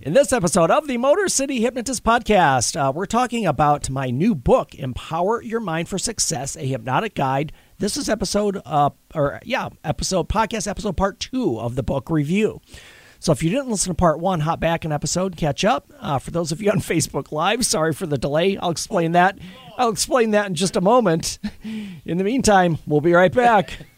In this episode of the Motor City Hypnotist Podcast, uh, we're talking about my new book, Empower Your Mind for Success, a hypnotic guide. This is episode, uh, or yeah, episode, podcast episode part two of the book review. So if you didn't listen to part one, hop back an episode, catch up. Uh, for those of you on Facebook Live, sorry for the delay. I'll explain that. I'll explain that in just a moment. In the meantime, we'll be right back.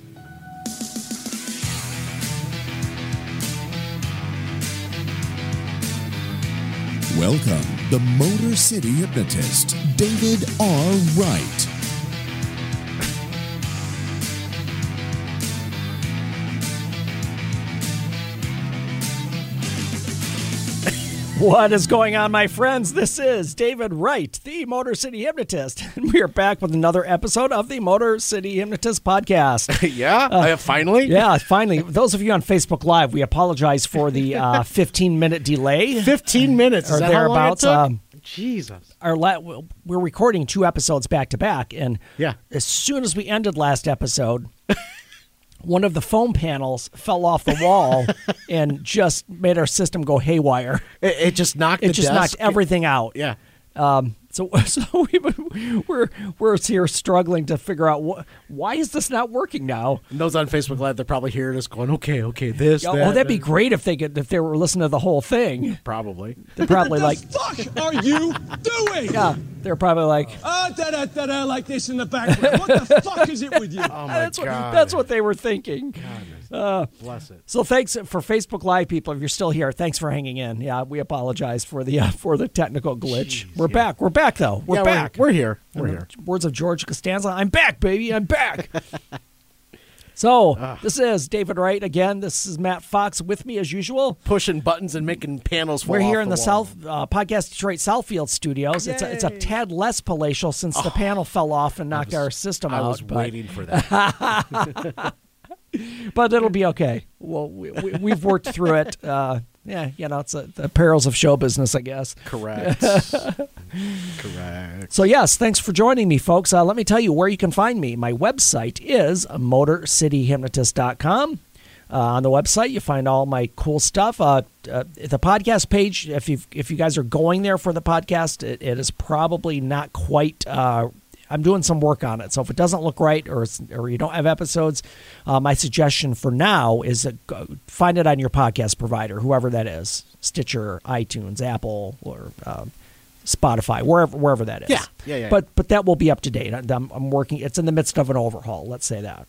Welcome, the Motor City hypnotist, David R. Wright. What is going on, my friends? This is David Wright, the Motor City Hypnotist, and we are back with another episode of the Motor City Hypnotist Podcast. yeah, uh, finally. Yeah, finally. Those of you on Facebook Live, we apologize for the uh, 15 minute delay. 15 minutes or is that how long it thereabouts. took? Um, Jesus. our la- we're recording two episodes back to back, and Yeah. as soon as we ended last episode, one of the foam panels fell off the wall and just made our system go haywire. It, it just knocked It just desk. knocked everything out. Yeah. Um, so, so we, we're we're here struggling to figure out wh- why is this not working now. And those on Facebook Live, they're probably hearing us going, okay, okay, this, Oh, that. that'd be great if they could if they were listening to the whole thing. Probably. They're probably like, fuck are you doing? yeah, they're probably like, Ah, da da da da, like this in the background. What the fuck is it with you? Oh, my that's what that's what they were thinking. Bless it. So thanks for Facebook Live people. If you're still here, thanks for hanging in. Yeah, we apologize for the uh, for the technical glitch. we're back. We're back though. We're yeah, back. We're, we're here. We're here. Words of George Costanza. I'm back, baby. I'm back. so this is David Wright again. This is Matt Fox with me as usual. Pushing buttons and making panels We're here in the, wall. South uh, Podcast Detroit Southfield studios. It's a, it's a tad less palatial since the panel fell off and knocked our system I out. I was but- waiting for that. but it'll be okay. Well, we, we, we've worked through it. Uh, yeah, you know, it's a, the perils of show business, I guess. Correct. Correct. So, yes, thanks for joining me, folks. Uh, let me tell you where you can find me. My website is motorcityhypnotist.com. Uh, on the website, you find all my cool stuff. Uh, uh, the podcast page, if you if you guys are going there for the podcast, it, it is probably not quite. I'm doing some work on it, so if it doesn't look right or or you don't have episodes, uh, my suggestion for now is that go, find it on your podcast provider, whoever that is, Stitcher, iTunes, Apple, or um, Spotify, wherever wherever that is. Yeah. Yeah, yeah, But but that will be up to date. I'm, I'm working. It's in the midst of an overhaul. Let's say that.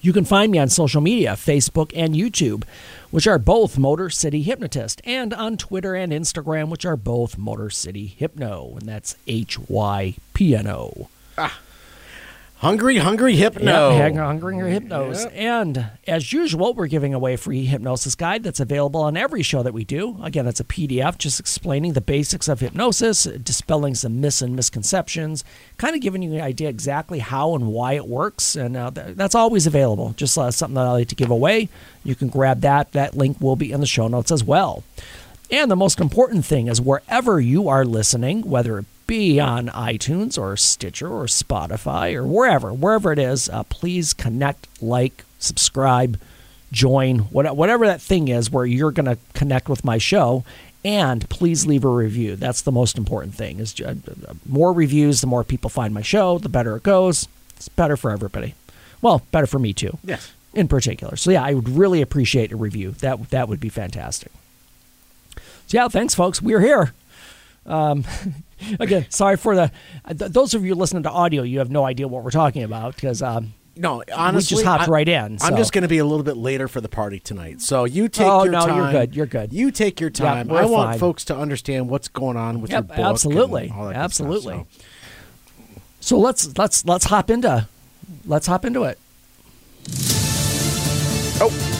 You can find me on social media, Facebook and YouTube, which are both Motor City Hypnotist, and on Twitter and Instagram, which are both Motor City Hypno, and that's H Y P N O. Ah. Hungry, hungry hypno. Yep, hang hungry or hypnos. And as usual, we're giving away a free hypnosis guide that's available on every show that we do. Again, it's a PDF just explaining the basics of hypnosis, dispelling some myths and misconceptions, kind of giving you an idea exactly how and why it works. And uh, th- that's always available. Just uh, something that I like to give away. You can grab that. That link will be in the show notes as well. And the most important thing is wherever you are listening, whether it be on iTunes or Stitcher or Spotify or wherever, wherever it is, uh, please connect, like, subscribe, join, whatever that thing is where you're going to connect with my show. And please leave a review. That's the most important thing. Is uh, more reviews, the more people find my show, the better it goes. It's better for everybody. Well, better for me too Yes. in particular. So yeah, I would really appreciate a review. That that would be fantastic. So yeah, thanks, folks. We're here. Um, again, sorry for the th- those of you listening to audio. You have no idea what we're talking about because um, No, honestly, just hopped I- right in, so. I'm just going to be a little bit later for the party tonight. So you take your time. Oh, your no, time. you're good, you're good. You take your time. we're I want fine. folks to understand what's going on with Yep, your book. and absolutely, all that good stuff. absolutely. So, so let's let's let's hop into let's hop into it. Oh.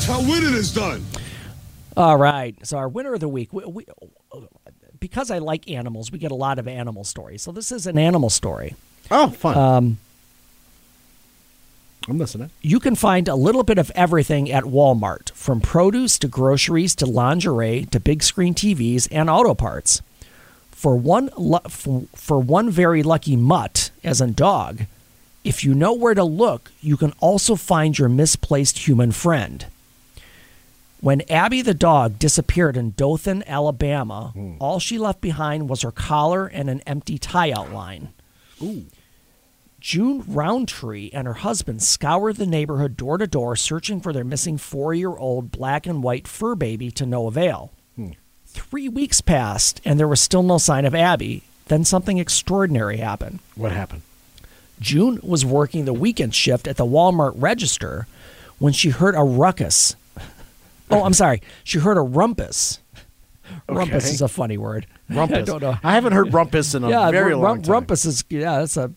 That's how winning is done. All right. So our winner of the week. We, we, because I like animals, we get a lot of animal stories. So this is an animal story. Oh, fun. Um, I'm listening. you can find a little bit of everything at Walmart, from produce to groceries to lingerie to big screen TVs and auto parts. For one, for, for one very lucky mutt, as in dog, if you know where to look, you can also find your misplaced human friend. When Abby the dog disappeared in Dothan, Alabama, hmm. all she left behind was her collar and an empty tie outline. June Roundtree and her husband scoured the neighborhood door to door searching for their missing four year old black and white fur baby to no avail. Hmm. Three weeks passed and there was still no sign of Abby. Then something extraordinary happened. What happened? June was working the weekend shift at the Walmart register when she heard a ruckus. Oh, I'm sorry. She heard a rumpus. Rumpus is a funny word. Rumpus. I don't know. I haven't heard rumpus in a yeah, very rum- long time. rumpus is yeah, that's a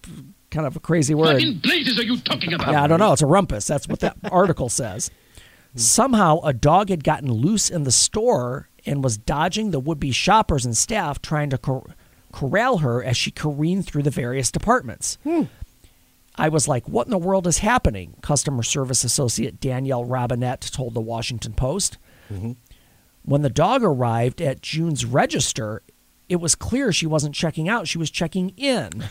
kind of a crazy word. What in blazes are you talking about? Yeah, I don't know. It's a rumpus. That's what that article says. Somehow, a dog had gotten loose in the store and was dodging the would be shoppers and staff trying to cor- corral her as she careened through the various departments. Hmm. I was like, what in the world is happening? Customer service associate Danielle Robinette told the Washington Post. Mm-hmm. When the dog arrived at June's register, it was clear she wasn't checking out, she was checking in.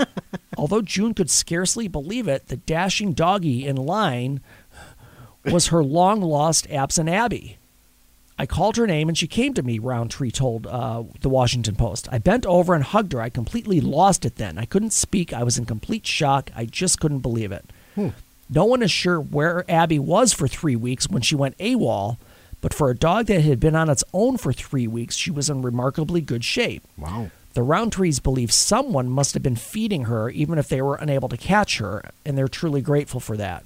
Although June could scarcely believe it, the dashing doggie in line was her long lost absent Abby. I called her name and she came to me, Roundtree told uh, the Washington Post. I bent over and hugged her. I completely lost it then. I couldn't speak. I was in complete shock. I just couldn't believe it. No one is sure where Abby was for three weeks when she went AWOL, but for a dog that had been on its own for three weeks, she was in remarkably good shape. Wow. The Roundtrees believe someone must have been feeding her, even if they were unable to catch her, and they're truly grateful for that.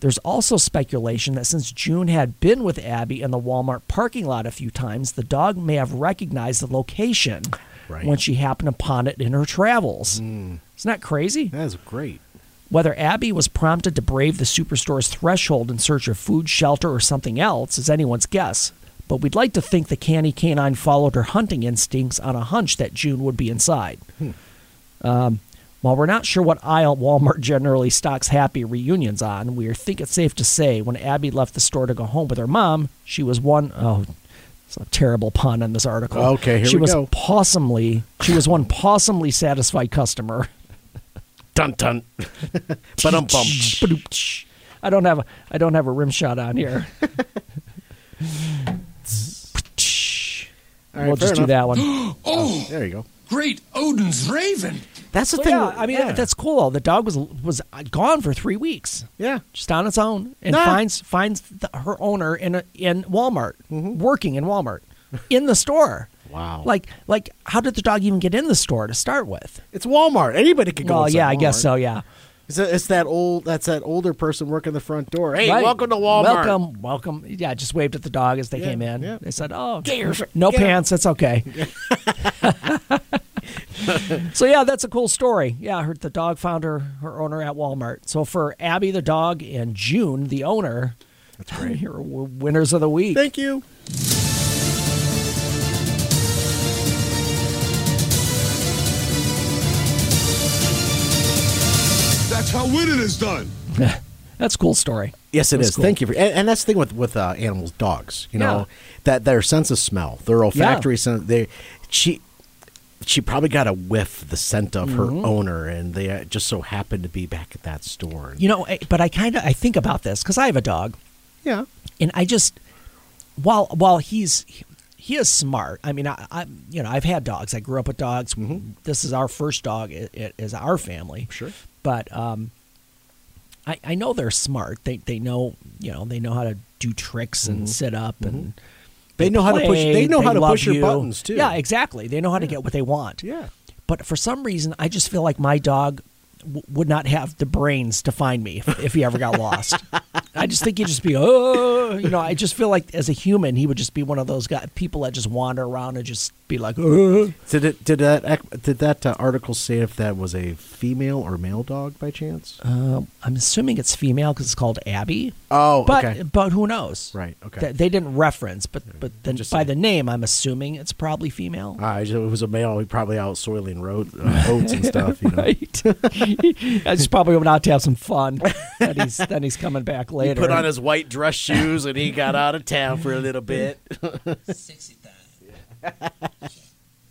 There's also speculation that since June had been with Abby in the Walmart parking lot a few times, the dog may have recognized the location Right. when she happened upon it in her travels. Isn't that crazy? That is great. Whether Abby was prompted to brave the superstore's threshold in search of food, shelter, or something else is anyone's guess. But we'd like to think the canny canine followed her hunting instincts on a hunch that June would be inside. Um, while we're not sure what aisle Walmart generally stocks happy reunions on, we think it's safe to say when Abby left the store to go home with her mom, she was one oh it's a terrible pun in this article. Okay, here she we was go. possumly she was one possumly satisfied customer. Dun dun. but I'm bummed. I don't have a I don't have a rim shot on here. All right, we'll fair just do that one. Oh, oh, There you go. great Odin's Raven. That's the So, thing. yeah, I mean yeah. that's cool. The dog was was gone for three weeks, yeah. just on its own, and Nah. finds finds the, her owner in a, in Walmart, Mm-hmm. working in Walmart, in the store. Wow. Like like how did the dog even get in the store to start with? It's Walmart. Anybody could go. Well, yeah, I guess so. Yeah. It's, a- it's that old. That's that older person working the front door. Hey, Right. welcome to Walmart. Welcome, welcome. Yeah, just waved at the dog as they Yeah, came in. yeah. They said, "Oh, your- no pants. That's okay." so yeah, that's a cool story. Yeah, I heard the dog found her her owner at Walmart. So for Abby the dog and June the owner, that's great. You're winners of the week. Thank you. That's how winning is done. That's a cool story. Yes, it That's is. cool. Thank you for, and, and that's the thing with with uh, animals, dogs. You know Yeah. that their sense of smell, their olfactory sense. They she she probably got a whiff the scent of her Mm-hmm. owner, and they uh, just so happened to be back at that store. You know, but I kind of I think about this because I have a dog. yeah, and I just while while he's he is smart. I mean, I, I you know I've had dogs. I grew up with dogs. This is our first dog. It, it is our family. Sure. but um, I I know they're smart. They they know you know they know how to do tricks and sit up and. They know how to push- they know how to push your you. buttons, too. Yeah, exactly. They know how to get what they want. yeah. But for some reason, I just feel like my dog w- would not have the brains to find me if, if he ever got lost. I just think he'd just be, oh, you know, I just feel like as a human, he would just be one of those guy, people that just wander around and just be like, "Ugh." Did it? Did that? Did that uh, article say if that was a female or male dog by chance? Uh, I'm assuming it's female because it's called Abby. oh, But okay. but who knows? Right, okay. They, they didn't reference, but but then Just by saying. the name, I'm assuming it's probably female. Ah, if it was a male. He probably out soiling road, uh, oats and stuff. You know? Right. I just probably went out to have some fun. then he's then he's coming back He later. put on his white dress shoes and he got out of town for a little bit. Sexy time.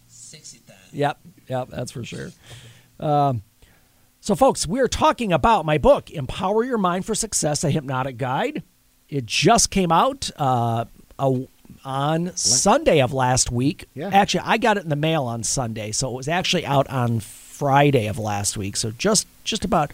Sexy time. Yep, yep, that's for sure. Um, so, folks, we're talking about my book, Empower Your Mind for Success: A Hypnotic Guide. It just came out uh, a, on Sunday of last week. Yeah. Actually, I got it in the mail on Sunday, so it was actually out on Friday of last week. So just just about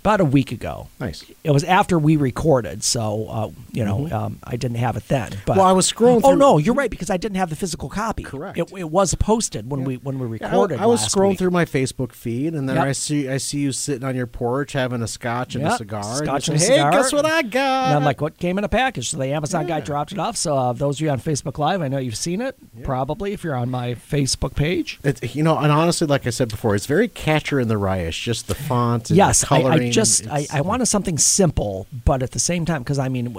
about a week ago. Nice. It was after we recorded, so uh, you know um, I didn't have it then. But Mm-hmm. Well, I was scrolling Oh no, you're right because I didn't have the physical copy. Correct. It, it was posted when we when we Yeah, recorded. I, I was scrolling week. through my Facebook feed, and then Yep. I see I see you sitting on your porch having a scotch and Yep, a cigar. scotch and, and you a cigar. Hey, guess what I got? And I'm like, what came in a package? So the Amazon guy dropped it off. So uh, those of you on Facebook Live, I know you've seen it. Probably if you're on my Facebook page. It's, you know, and honestly, like I said before, it's very catcher in the rye. It's just the font. And Yes, the I, I just I, I wanted something simple, but at the same time, because I mean,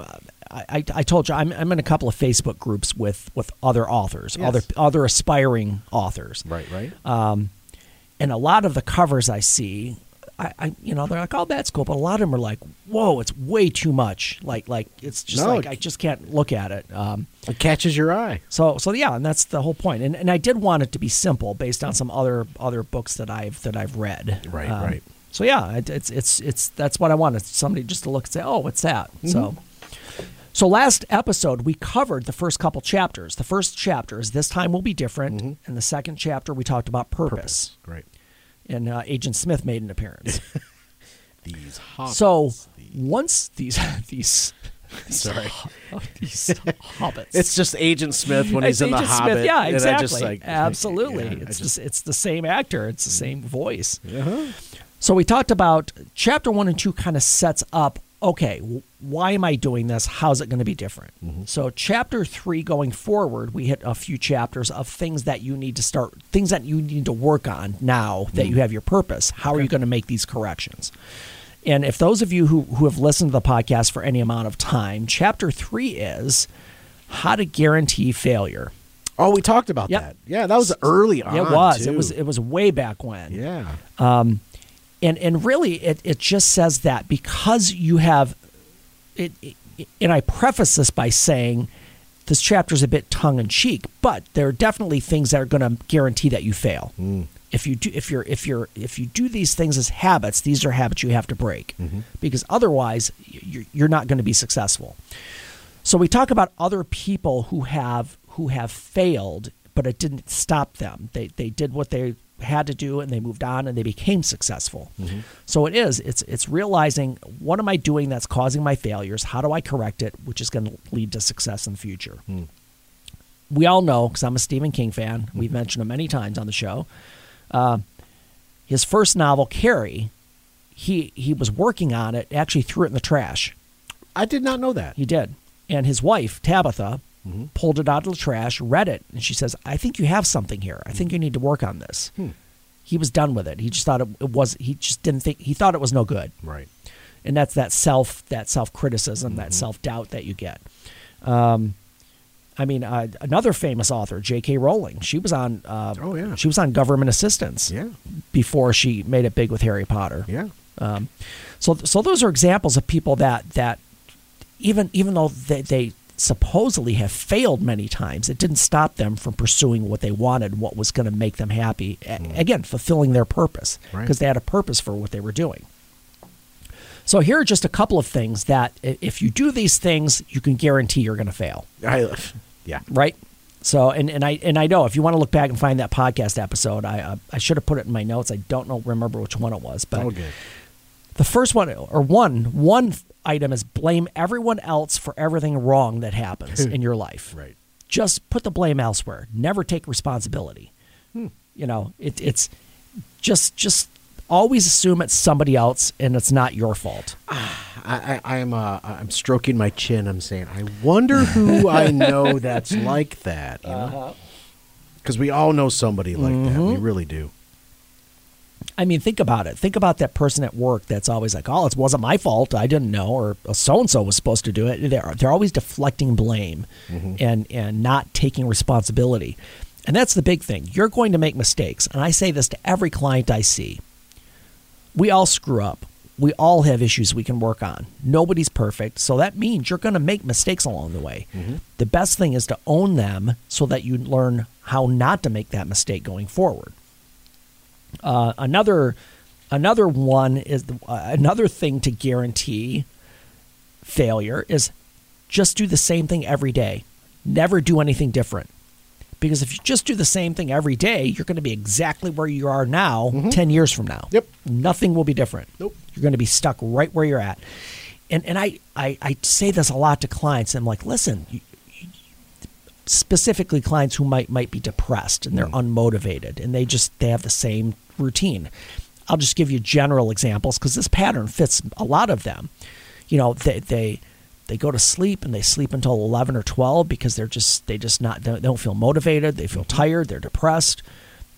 I, I, I told you I'm, I'm in a couple of Facebook groups with with other authors, Yes. other other aspiring authors, right, right. Um, and a lot of the covers I see, I, I you know they're like, oh, that's cool, but a lot of them are like, whoa, it's way too much. Like like it's just No, like I just can't look at it. Um, it catches your eye. So so yeah, and that's the whole point. And and I did want it to be simple based on some other other books that I've that I've read. Um, Right, right. So yeah, it, it's it's it's that's what I wanted somebody just to look and say, oh, what's that? So. Mm-hmm. So last episode we covered the first couple chapters. The first chapter is this time will be different, Mm-hmm. and the second chapter we talked about purpose, Right. and uh, Agent Smith made an appearance. These hobbits. so these- once these these sorry, these hobbits, it's just Agent Smith when he's It's in the Hobbit. Smith. Yeah, exactly. just, like, Absolutely. yeah, it's just- the, it's the same actor. It's the same voice. Uh-huh. So we talked about chapter one and two. Kind of sets up. Okay, why am I doing this? How's it going to be different? Mm-hmm. So chapter three going forward, we hit a few chapters of things that you need to start, things that you need to work on now that Mm-hmm. you have your purpose. How are you going to make these corrections? And if those of you who, who have listened to the podcast for any amount of time, chapter three is how to guarantee failure. Oh, we talked about Yep. that. Yeah, that was early on. It was. too. It was. It was way back when. Yeah. And and really, it it just says that because you have it, it. And I preface this by saying this chapter is a bit tongue in cheek, but there are definitely things that are going to guarantee that you fail. Mm. If you do, if you're, if you're, if you do these things as habits, these are habits you have to break, mm-hmm. because otherwise, you're, you're not going to be successful. So we talk about other people who have who have failed, but it didn't stop them. They they did what they had to do and they moved on and they became successful. Mm-hmm. So it is it's it's realizing what am I doing that's causing my failures? How do I correct it, which is going to lead to success in the future. Hmm. We all know because I'm a Stephen King fan. We've mm-hmm. mentioned him many times on the show. Uh, his first novel, Carrie, he he was working on it. Actually, threw it in the trash. I did not know that. He did. And his wife, Tabitha, pulled it out of the trash, read it, and she says, I think you have something here. I think you need to work on this. He was done with it. He just thought it, it was he just didn't think he thought it was no good. Right. And that's that self that self criticism, that self doubt that you get. Um I mean, uh, another famous author, J.K. Rowling. She was on. Uh, Oh, yeah. She was on government assistance. Yeah. Before she made it big with Harry Potter. Yeah. Um, so, so those are examples of people that that even even though they, they supposedly have failed many times, it didn't stop them from pursuing what they wanted, what was going to make them happy. A- Again, fulfilling their purpose Right. because they had a purpose for what they were doing. So here are just a couple of things that if you do these things, you can guarantee you're going to fail I, yeah. right? So and, and I and I know if you want to look back and find that podcast episode, I uh, I should have put it in my notes. I don't know remember which one it was, but good. The first one or one one item is blame everyone else for everything wrong that happens in your life. Right. Just put the blame elsewhere. Never take responsibility. You know, it, it's just just always assume it's somebody else and it's not your fault. I, I, I'm uh, I'm stroking my chin. I'm saying, I wonder who I know that's like that. You know? Because we all know somebody like that. We Mm-hmm. really do. I mean, think about it. Think about that person at work that's always like, "Oh, it wasn't my fault. I didn't know," or "So and so was supposed to do it." They're they're always deflecting blame mm-hmm. and and not taking responsibility. And that's the big thing. You're going to make mistakes, and I say this to every client I see. We all screw up. We all have issues we can work on. Nobody's perfect, so that means you're going to make mistakes along the way. Mm-hmm. The best thing is to own them so that you learn how not to make that mistake going forward. Uh, another another one is the, uh, another thing to guarantee failure is just do the same thing every day. Never do anything different. Because if you just do the same thing every day, you're going to be exactly where you are now 10 years from now. Yep. Nothing will be different. Nope. You're going to be stuck right where you're at. And and I, I, I say this a lot to clients. I'm like, listen, specifically clients who might might be depressed and they're mm. unmotivated and they just they have the same routine. I'll just give you general examples because this pattern fits a lot of them. You know, they they they go to sleep and they sleep until 11 or 12 because they're just they just not they don't feel motivated, they feel mm-hmm. tired, they're depressed.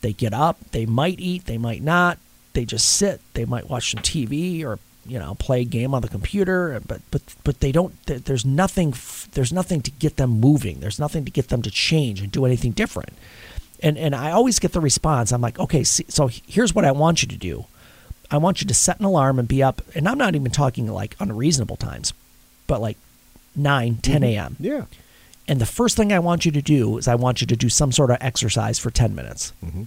They get up, they might eat, they might not. They just sit, they might watch some TV or you know play a game on the computer but but but they don't there's nothing there's nothing to get them moving. There's nothing to get them to change and do anything different. And and I always get the response. I'm like okay see, so here's what I want you to do. I want you to set an alarm and be up and I'm not even talking like unreasonable times but like 9 mm-hmm. 10 a.m Yeah. and the first thing I want you to do is I want you to do some sort of exercise for 10 minutes. Mm-hmm.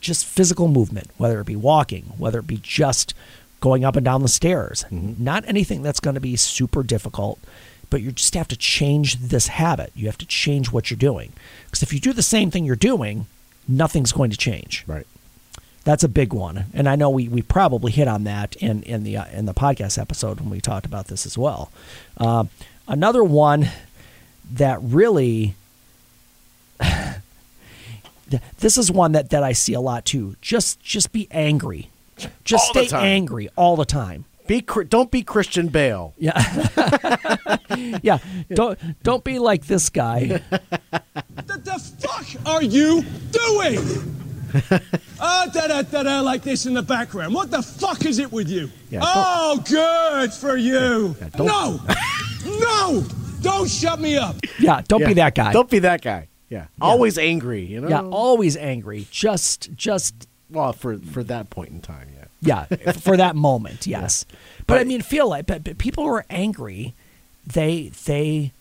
Just physical movement, whether it be walking, whether it be just going up and down the stairs. Not anything that's going to be super difficult, but you just have to change this habit. You have to change what you're doing. Because if you do the same thing you're doing, nothing's going to change. Right. That's a big one, and I know we, we probably hit on that in in the uh, in the podcast episode when we talked about this as well. Uh, another one that really this is one that, that I see a lot too. Just just be angry. Just All stay angry all the time. Be don't be Christian Bale. Yeah. yeah. Don't don't be like this guy. What the fuck are you doing? Ah, da da da da, like this in the background. What the fuck is it with you? Yeah, oh, good for you. Yeah, don't- no, no, don't shut me up. Yeah, don't be that guy. Don't be that guy. Yeah. Always angry, you know? yeah, always angry. Just just well, for for that point in time, yeah. Yeah, for that moment, yes. But, But- I mean, feel like but, but people who are angry, they they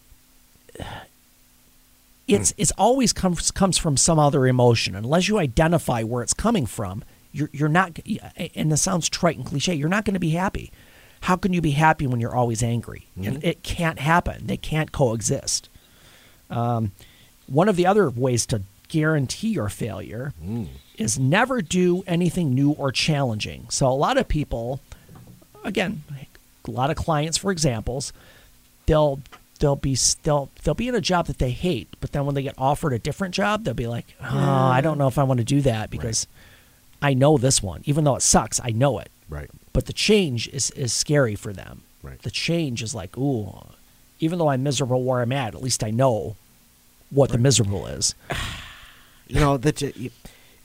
it's hmm. it's always comes comes from some other emotion. Unless you identify where it's coming from, you're you're not. And this sounds trite and cliche. You're not going to be happy. How can you be happy when you're always angry? It, mm-hmm. it can't happen. They can't coexist. Um, one of the other ways to guarantee your failure hmm. Is never do anything new or challenging. So a lot of people, again, a lot of clients, for examples, they'll they'll be they'll they'll be in a job that they hate, but then when they get offered a different job, they'll be like, oh, I don't know if I want to do that because I know this one, even though it sucks, I know it. Right. But the change is is scary for them. Right. The change is like, ooh, even though I'm miserable where I'm at, at least I know what the miserable is. you know that you-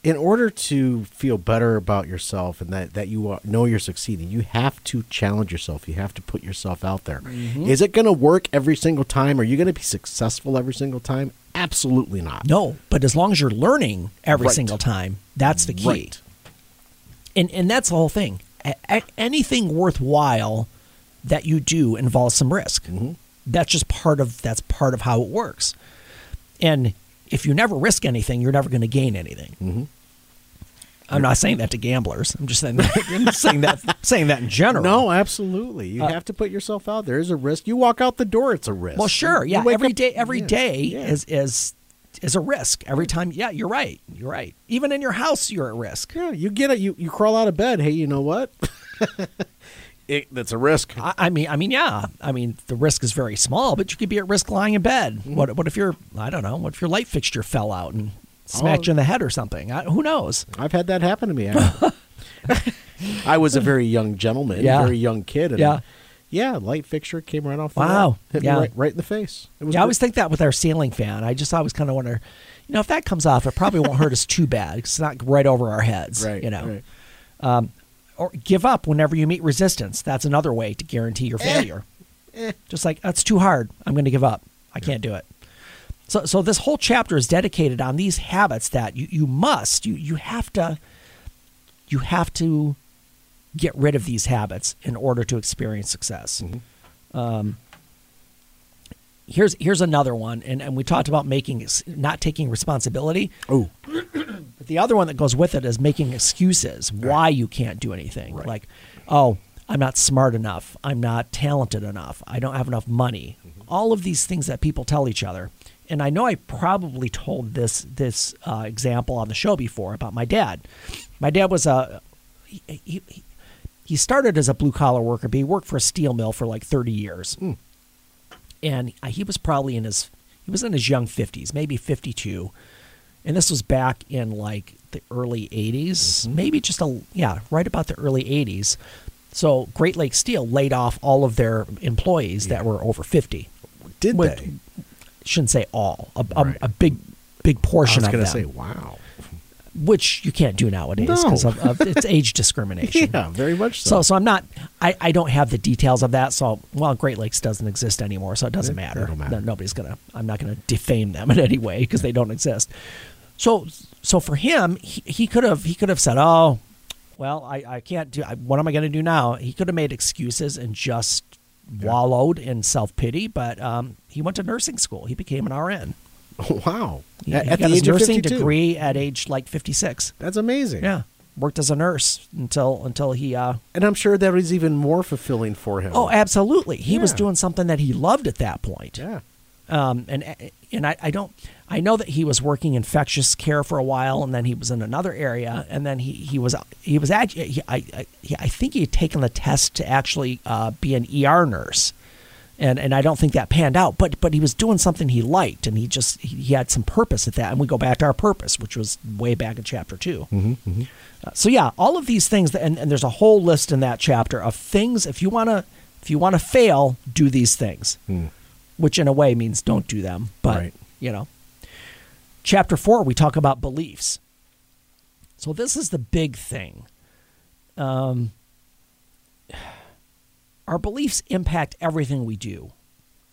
in order to feel better about yourself and that, that you are, know you're succeeding you have to challenge yourself you have to put yourself out there. Is it going to work every single time are you going to be successful every single time absolutely not No, but as long as you're learning every Right. single time, that's the key. Right. And and that's the whole thing. A- anything worthwhile that you do involves some risk. Mm-hmm. That's just part of that's part of how it works. And if you never risk anything, you're never going to gain anything. Mm-hmm. I'm not saying that to gamblers. I'm just saying that, I'm saying that saying that in general. no absolutely you have to put yourself out there there's a risk you walk out the door it's a risk Well, sure, yeah. Every up- day, every yeah, day yeah. is is is a risk. Every time, yeah, you're right. You're right. Even in your house, you're at risk. yeah you get it you, you crawl out of bed hey you know what it, that's a risk I, I mean, I mean, yeah. I mean, the risk is very small, but you could be at risk lying in bed. Mm-hmm. What what if your I don't know? What if your light fixture fell out and smacked Oh. you in the head or something? I, who knows? I've had that happen to me. I, I was a very young gentleman, Yeah. very young kid, and Yeah. Yeah, light fixture came right off the Wow. wall. Hit Yeah. me right, right in the face. It was Yeah, I always think that with our ceiling fan. I just always kind of wonder, you know, if that comes off, it probably won't hurt us too bad. 'cause It's not right over our heads. right. You know, right. Or give up whenever you meet resistance. That's another way to guarantee your Eh. failure. Just like that's too hard. I'm going to give up. I can't do it. So, so this whole chapter is dedicated on these habits that you, you must you you have to you have to get rid of these habits in order to experience success. Um, here's here's another one, and, and we talked about making not taking responsibility. Oh, the other one that goes with it is making excuses why you can't do anything. Right. Like, oh, I'm not smart enough. I'm not talented enough. I don't have enough money. Mm-hmm. All of these things that people tell each other. And I know I probably told this this uh, example on the show before about my dad. My dad was a he, he, he- started as a blue collar worker, but he worked for a steel mill for like 30 years. Hmm. And uh, he was probably in his he was in his young 50s, maybe 52 and this was back in like the early 80s mm-hmm. maybe just a yeah right about the early 80s so great lakes steel laid off all of their employees that were over 50 did With- they? shouldn't say all a, a, Right. a big big I portion was of going to say, wow. Which you can't do nowadays because No. of, of it's age discrimination. Yeah, very much so. So. so i'm not I, I don't have the details of that. So well great lakes doesn't exist anymore so it doesn't It- matter, matter. No- nobody's gonna i'm not gonna defame them in any way because they don't exist. So so for him he, he could have he could have said oh well i, I can't do I, what am i going to do now? He could have made excuses and just wallowed in self-pity but um, he went to nursing school. He became an rn wow. he, at he at got the his age nursing 52. degree at age like 56 That's amazing. yeah worked as a nurse until until he uh, And I'm sure that was even more fulfilling for him. Oh, absolutely. He was doing something that he loved at that point. yeah. Um, and and I, I don't I know that he was working infectious care for a while, and then he was in another area, and then he, he was he was actually he, I I, I think he had taken the test to actually uh, be an ER nurse. And, and I don't think that panned out, but but he was doing something he liked, and he just he, he had some purpose at that. And we go back to our purpose, which was way back in chapter 2 Uh, so yeah, all of these things, that, and, and there's a whole list in that chapter of things. If you wanna if you wanna fail, do these things which in a way means don't do them. But, Right. you know, chapter four, we talk about beliefs. So this is the big thing. Um, our beliefs impact everything we do.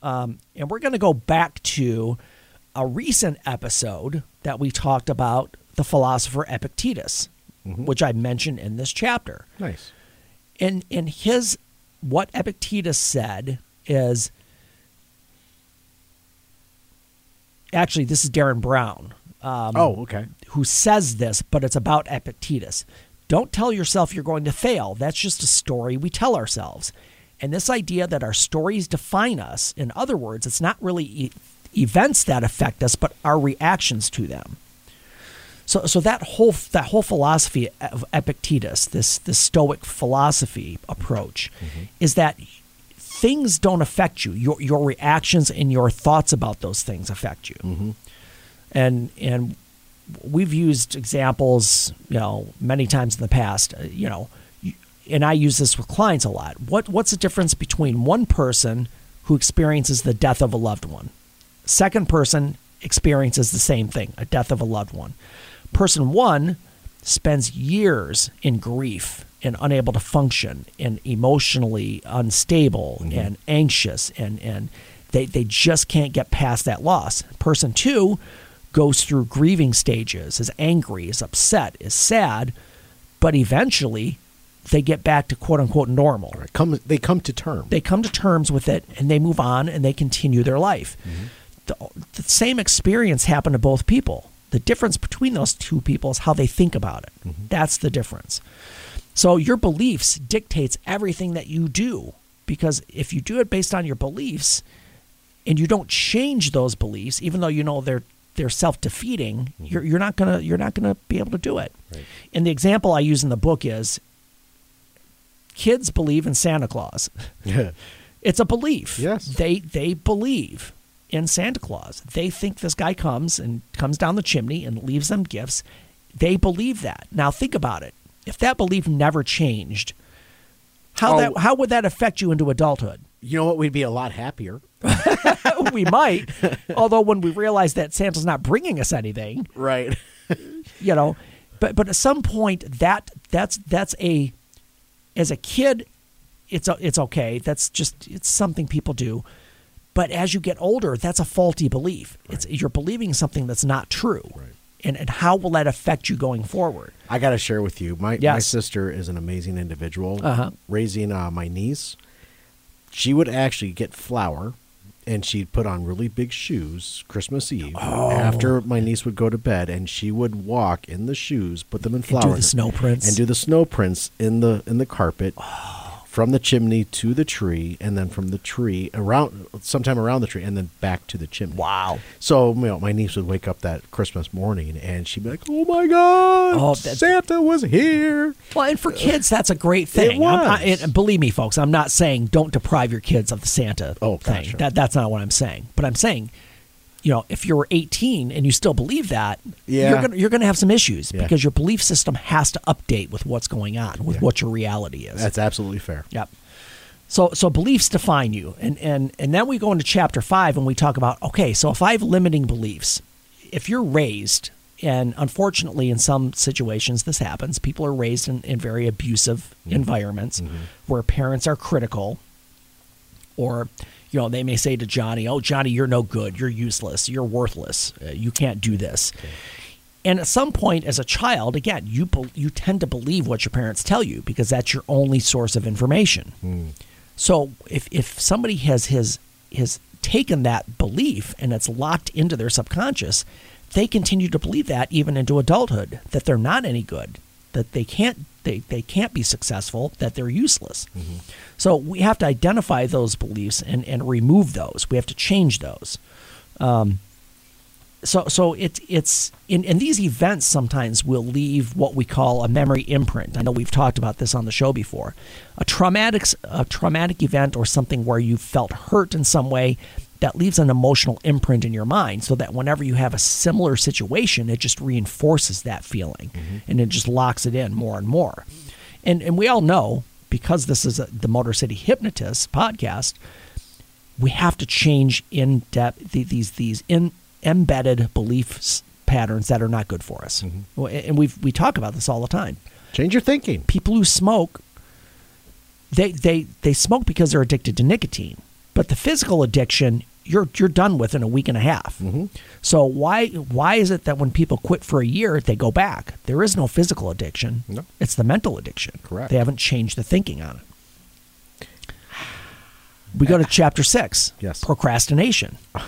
Um, and we're going to go back to a recent episode that we talked about the philosopher Epictetus, which I mentioned in this chapter Nice. in in his what Epictetus said is actually this is Derren Brown um, oh, okay. who says this, but it's about Epictetus. Don't tell yourself you're going to fail. That's just a story we tell ourselves. And this idea that our stories define us, in other words, it's not really e- events that affect us, but our reactions to them. So, so that whole that whole philosophy of Epictetus, this this Stoic philosophy approach, is that things don't affect you. Your your reactions and your thoughts about those things affect you. And and we've used examples, you know, many times in the past. uh, You know, and I use this with clients a lot. What what's the difference between one person who experiences the death of a loved one, second person experiences the same thing, a death of a loved one. Person one spends years in grief and unable to function and emotionally unstable mm-hmm. and anxious and, and they, they just can't get past that loss. Person two goes through grieving stages, is angry, is upset, is sad, but eventually they get back to quote unquote normal Right. Come, they come to terms. they come to terms with it and they move on and they continue their life. Mm-hmm. The, the same experience happened to both people. The difference between those two people is how they think about it. Mm-hmm. That's the difference. So your beliefs dictates everything that you do because if you do it based on your beliefs and you don't change those beliefs even though you know they're they're self-defeating, mm-hmm. you're you're not going to you're not to be able to do it. Right. And the example I use in the book is kids believe in Santa Claus. Yeah. It's a belief. Yes. They they believe in Santa Claus. They think this guy comes and comes down the chimney and leaves them gifts. They believe that. Now think about it. If that belief never changed, How Oh. that how would that affect you into adulthood? You know what? We'd be a lot happier. we might, although when we realize that Santa's not bringing us anything, Right. you know, but but at some point that that's that's a as a kid, it's it's okay. That's just it's something people do. But as you get older, that's a faulty belief. It's you're believing something that's not true. Right. And and how will that affect you going forward? I got to share with you. My my sister is an amazing individual. Uh-huh. Raising uh, my niece, she would actually get flour, and she'd put on really big shoes Christmas Eve Oh. after my niece would go to bed, and she would walk in the shoes, put them in do the snow prints. and do the snow prints in the in the carpet. Oh. From the chimney to the tree, and then from the tree around, sometime around the tree, and then back to the chimney. Wow. So you know, my niece would wake up that Christmas morning, and she'd be like, "Oh my God, Oh, Santa was here!" Well, and for uh, kids, that's a great thing. I'm- I- was. and believe me, folks, I'm not saying don't deprive your kids of the Santa Oh, thing. sure. That that's not what I'm saying. But I'm saying, you know, if you're 18 and you still believe that, Yeah. you're gonna you're gonna have some issues Yeah. because your belief system has to update with what's going on, with Yeah. what your reality is. That's absolutely fair. Yep. So so beliefs define you, and and and then we go into chapter five and we talk about okay, so if I have limiting beliefs, if you're raised, and unfortunately in some situations this happens, people are raised in, in very abusive mm-hmm. environments mm-hmm. where parents are critical, or you know they may say to Johnny, "Oh Johnny, you're no good, you're useless, you're worthless, uh, you can't do this." And at some point, as a child, again, you you tend to believe what your parents tell you because that's your only source of information. So if if somebody has his has taken that belief and it's locked into their subconscious, they continue to believe that even into adulthood that they're not any good, that they can't they, they can't be successful, that they're useless. Mm-hmm. So we have to identify those beliefs and, and remove those. We have to change those um, so so it, it's in, in these events sometimes will leave what we call a memory imprint. I know we've talked about this on the show before. A traumatic a traumatic event or something where you felt hurt in some way that leaves an emotional imprint in your mind so that whenever you have a similar situation it just reinforces that feeling mm-hmm. and it just locks it in more and more. And and we all know because this is a, the Motor City Hypnotist podcast we have to change in depth the, these these in, embedded belief patterns that are not good for us. Mm-hmm. Well, And we we talk about this all the time. Change your thinking. People who smoke, they they they smoke because they're addicted to nicotine, but the physical addiction you're you're done with in a week and a half. Mm-hmm. So why why is it that when people quit for a year they go back? There is no physical addiction. No. It's the mental addiction. Correct. They haven't changed the thinking on it. We go to chapter six. Yes. Procrastination.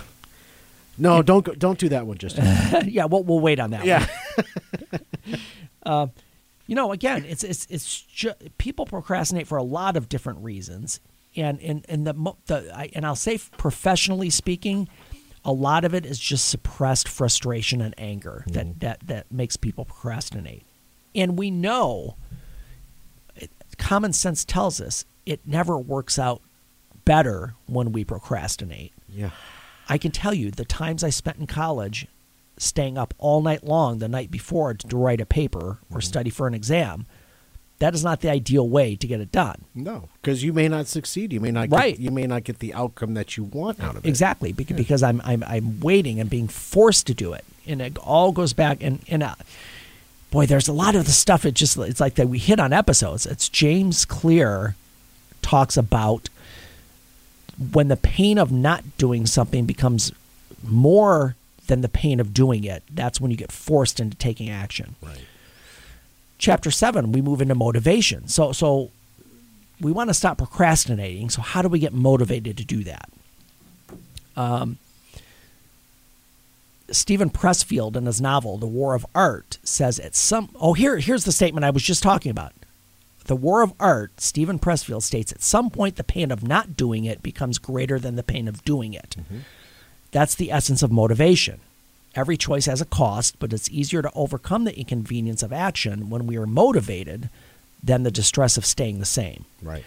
No, don't go, don't do that one just yet. yeah, we'll, we'll wait on that. yeah. One. Uh, you know, again, it's it's it's ju- people procrastinate for a lot of different reasons, and and and the the I, and I'll say professionally speaking, a lot of it is just suppressed frustration and anger that mm-hmm. that that makes people procrastinate, and we know. It, common sense tells us it never works out better when we procrastinate. Yeah. I can tell you the times I spent in college staying up all night long the night before to write a paper or mm-hmm. study for an exam. That is not the ideal way to get it done. No, because you may not succeed. You may not. Right. Get, you may not get the outcome that you want out of it. Exactly, bec- because I'm, I'm I'm waiting and being forced to do it, and it all goes back and and uh, boy, there's a lot of the stuff. It just it's like that we hit on episodes. It's James Clear talks about when the pain of not doing something becomes more than the pain of doing it. That's when you get forced into taking action. Right. Chapter seven, we move into motivation. So so we want to stop procrastinating. So how do we get motivated to do that? Um, Steven Pressfield in his novel The War of Art says at some oh here here's the statement I was just talking about. The War of Art, Steven Pressfield states at some point the pain of not doing it becomes greater than the pain of doing it. Mm-hmm. That's the essence of motivation. Every choice has a cost, but it's easier to overcome the inconvenience of action when we are motivated than the distress of staying the same. Right.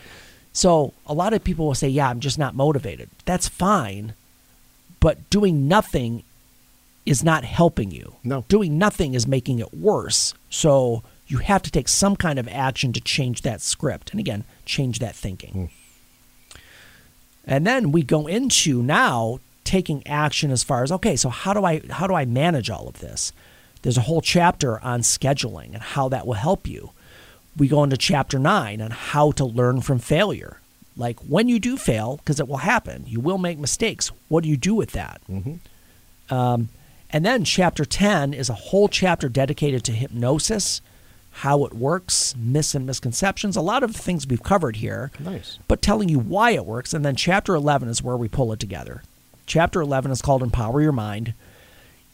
So a lot of people will say, "Yeah, I'm just not motivated." That's fine, but doing nothing is not helping you. No. doing nothing is making it worse. So you have to take some kind of action to change that script. And again, change that thinking. Hmm. And then we go into now taking action as far as okay, so how do I how do I manage all of this? There's a whole chapter on scheduling and how that will help you. We go into chapter 9 on how to learn from failure. Like when you do fail, because it will happen, you will make mistakes. What do you do with that? Um, and then chapter 10 is a whole chapter dedicated to hypnosis, how it works, myths and misconceptions, a lot of the things we've covered here, Nice. but telling you why it works. And then chapter 11 is where we pull it together. Chapter 11 is called Empower Your Mind.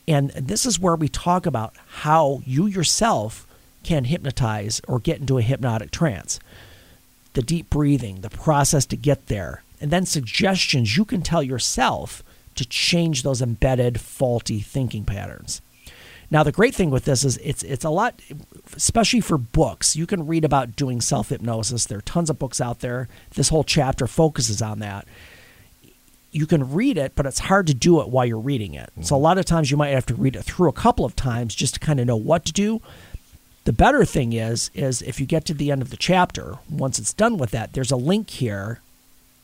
And this is where we talk about how you yourself can hypnotize or get into a hypnotic trance. The deep breathing, the process to get there, and then suggestions you can tell yourself to change those embedded faulty thinking patterns. Now the great thing with this is it's it's a lot especially for books. You can read about doing self-hypnosis. There are tons of books out there. This whole chapter focuses on that you can read it, but it's hard to do it while you're reading it. So a lot of times you might have to read it through a couple of times just to kind of know what to do. The better thing is is if you get to the end of the chapter, once it's done with that, there's a link here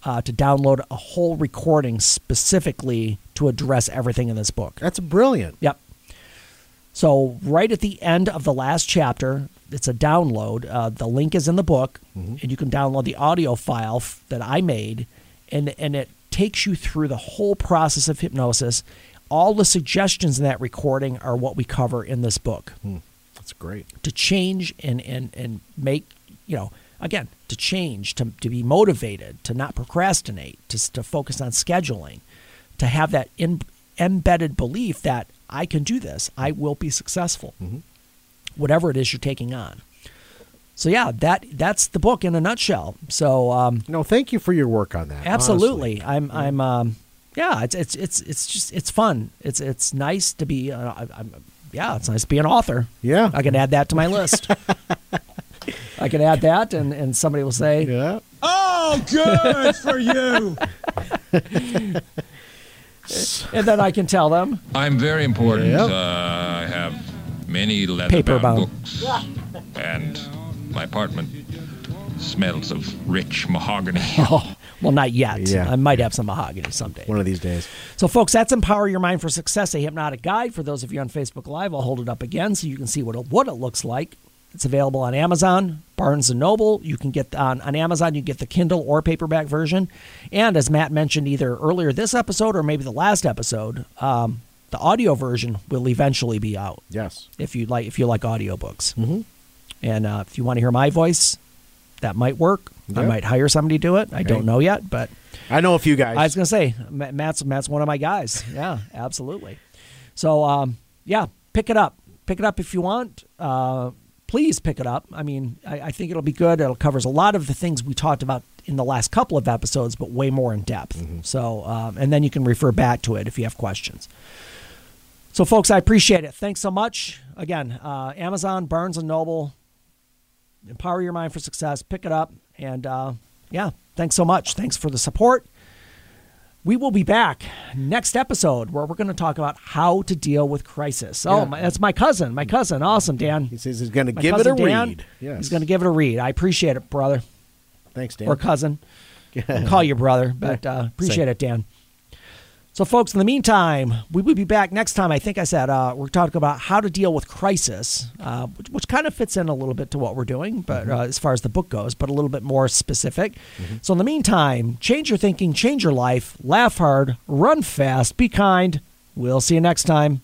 uh, to download a whole recording specifically to address everything in this book. That's brilliant. Yep. So right at the end of the last chapter, it's a download. Uh, the link is in the book, and you can download the audio file f- that I made, and and it takes you through the whole process of hypnosis. All the suggestions in that recording are what we cover in this book. Hmm. That's great. to change and and and make you know again to change to to be motivated to not procrastinate to to focus on scheduling to have that in, embedded belief that I can do this I will be successful. Mm-hmm. Whatever it is you're taking on so yeah that that's the book in a nutshell so um, No, thank you for your work on that. Absolutely. honestly. I'm. I'm. Um, yeah. It's. It's. It's. It's just. It's fun. It's. It's nice to be. Uh, I, I'm. Yeah. It's nice to be an author. Yeah. I can add that to my list. I can add that, and and somebody will say, Yeah. Oh, good for you. and then I can tell them. I'm very important. Yep. Uh, I have many leather Paper-bound. books, and my apartment smells of rich mahogany. Oh, well, not yet. Yeah. I might have some mahogany someday. One of these days. So, folks, that's Empower Your Mind for Success, a hypnotic guide. For those of you on Facebook Live, I'll hold it up again so you can see what it, what it looks like. It's available on Amazon, Barnes and Noble. You can get on on Amazon. You can get the Kindle or paperback version. And as Matt mentioned, either earlier this episode or maybe the last episode, um, the audio version will eventually be out Yes. if you like if you like audiobooks. Mm-hmm. And uh, if you want to hear my voice, that might work. I might hire somebody to do it. I don't know yet, but I know a few guys. I was gonna say Matt's Matt's one of my guys. Yeah, absolutely. So um, yeah, pick it up. Pick it up if you want. Uh, please pick it up. I mean, I, I think it'll be good. It covers a lot of the things we talked about in the last couple of episodes, but way more in depth. So um, and then you can refer back to it if you have questions. So, folks, I appreciate it. Thanks so much. Again, uh, Amazon, Barnes and Noble, Empower Your Mind for Success. Pick it up. And uh, yeah, thanks so much. Thanks for the support. We will be back next episode where we're going to talk about how to deal with crisis. Oh, Yeah. my, that's my cousin. My cousin. Awesome, Dan. he says he's going to give it a Dan, read. Yes. He's going to give it a read. I appreciate it, brother Thanks, Dan. or cousin. I'll call you brother, but uh, appreciate Same. it, Dan. So, folks, in the meantime, we will be back next time. I think I said uh, we're talking about how to deal with crisis, uh, which, which kind of fits in a little bit to what we're doing, but uh, as far as the book goes, but a little bit more specific. So, in the meantime, change your thinking, change your life, laugh hard, run fast, be kind. We'll see you next time.